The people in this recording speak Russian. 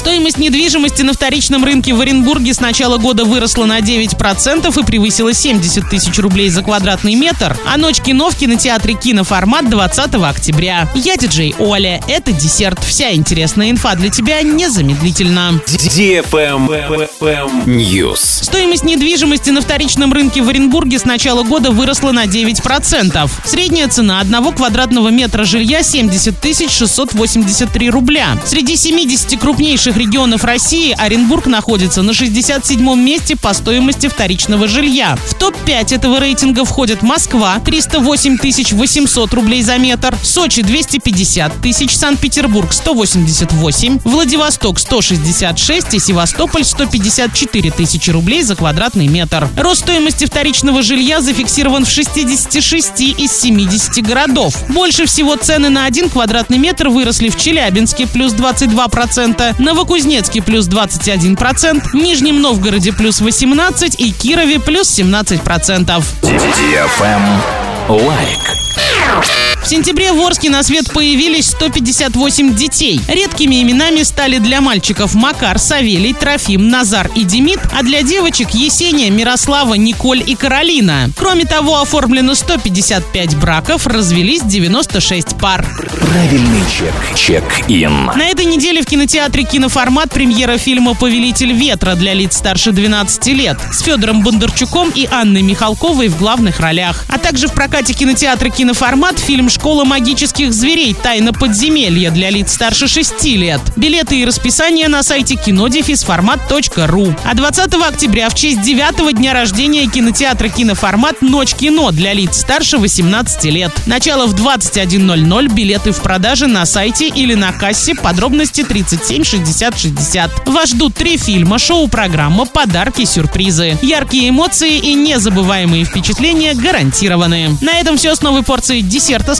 Стоимость недвижимости на вторичном рынке в Оренбурге с начала года выросла на 9% и превысила 70 тысяч рублей за квадратный метр. А ночь кино в кинотеатре «Киноформат» 20 октября. Я диджей Оля. Это десерт. Вся интересная инфа для тебя незамедлительно. News. Стоимость недвижимости на вторичном рынке в Оренбурге с начала года выросла на 9%. Средняя цена одного квадратного метра жилья 70 683 рубля. Среди 70 крупнейших регионов России Оренбург находится на 67-м месте по стоимости вторичного жилья. В топ-5 этого рейтинга входят Москва 308 800 рублей за метр, Сочи 250 тысяч, Санкт-Петербург 188, Владивосток 166 и Севастополь 154 тысячи рублей за квадратный метр. Рост стоимости вторичного жилья зафиксирован в 66 из 70 городов. Больше всего цены на один квадратный метр выросли в Челябинске плюс 22%, Новокузнецке плюс 21%, Нижнем Новгороде плюс 18% и Кирове плюс 17%. Like. В сентябре в Орске на свет появились 158 детей. Редкими именами стали для мальчиков Макар, Савелий, Трофим, Назар и Демид, а для девочек Есения, Мирослава, Николь и Каролина. Кроме того, оформлено 155 браков, развелись 96 пар. Правильный чек. Check-in. На этой неделе в кинотеатре «Киноформат» премьера фильма «Повелитель ветра» для лиц старше 12 лет с Федором Бондарчуком и Анной Михалковой в главных ролях. А также в прокате кинотеатра «Киноформат» фильм «Школа магических зверей. Тайна подземелья» для лиц старше 6 лет. Билеты и расписание на сайте кинодефисформат.ру. А 20 октября в честь 9 дня рождения кинотеатра «Киноформат» «Ночь кино» для лиц старше 18 лет. Начало в 21.00, билеты в продаже на сайте или на кассе, подробности 37 60 60. Вас ждут три фильма, шоу-программа, подарки, сюрпризы. Яркие эмоции и незабываемые впечатления гарантированы. На этом все с новой порцией десерта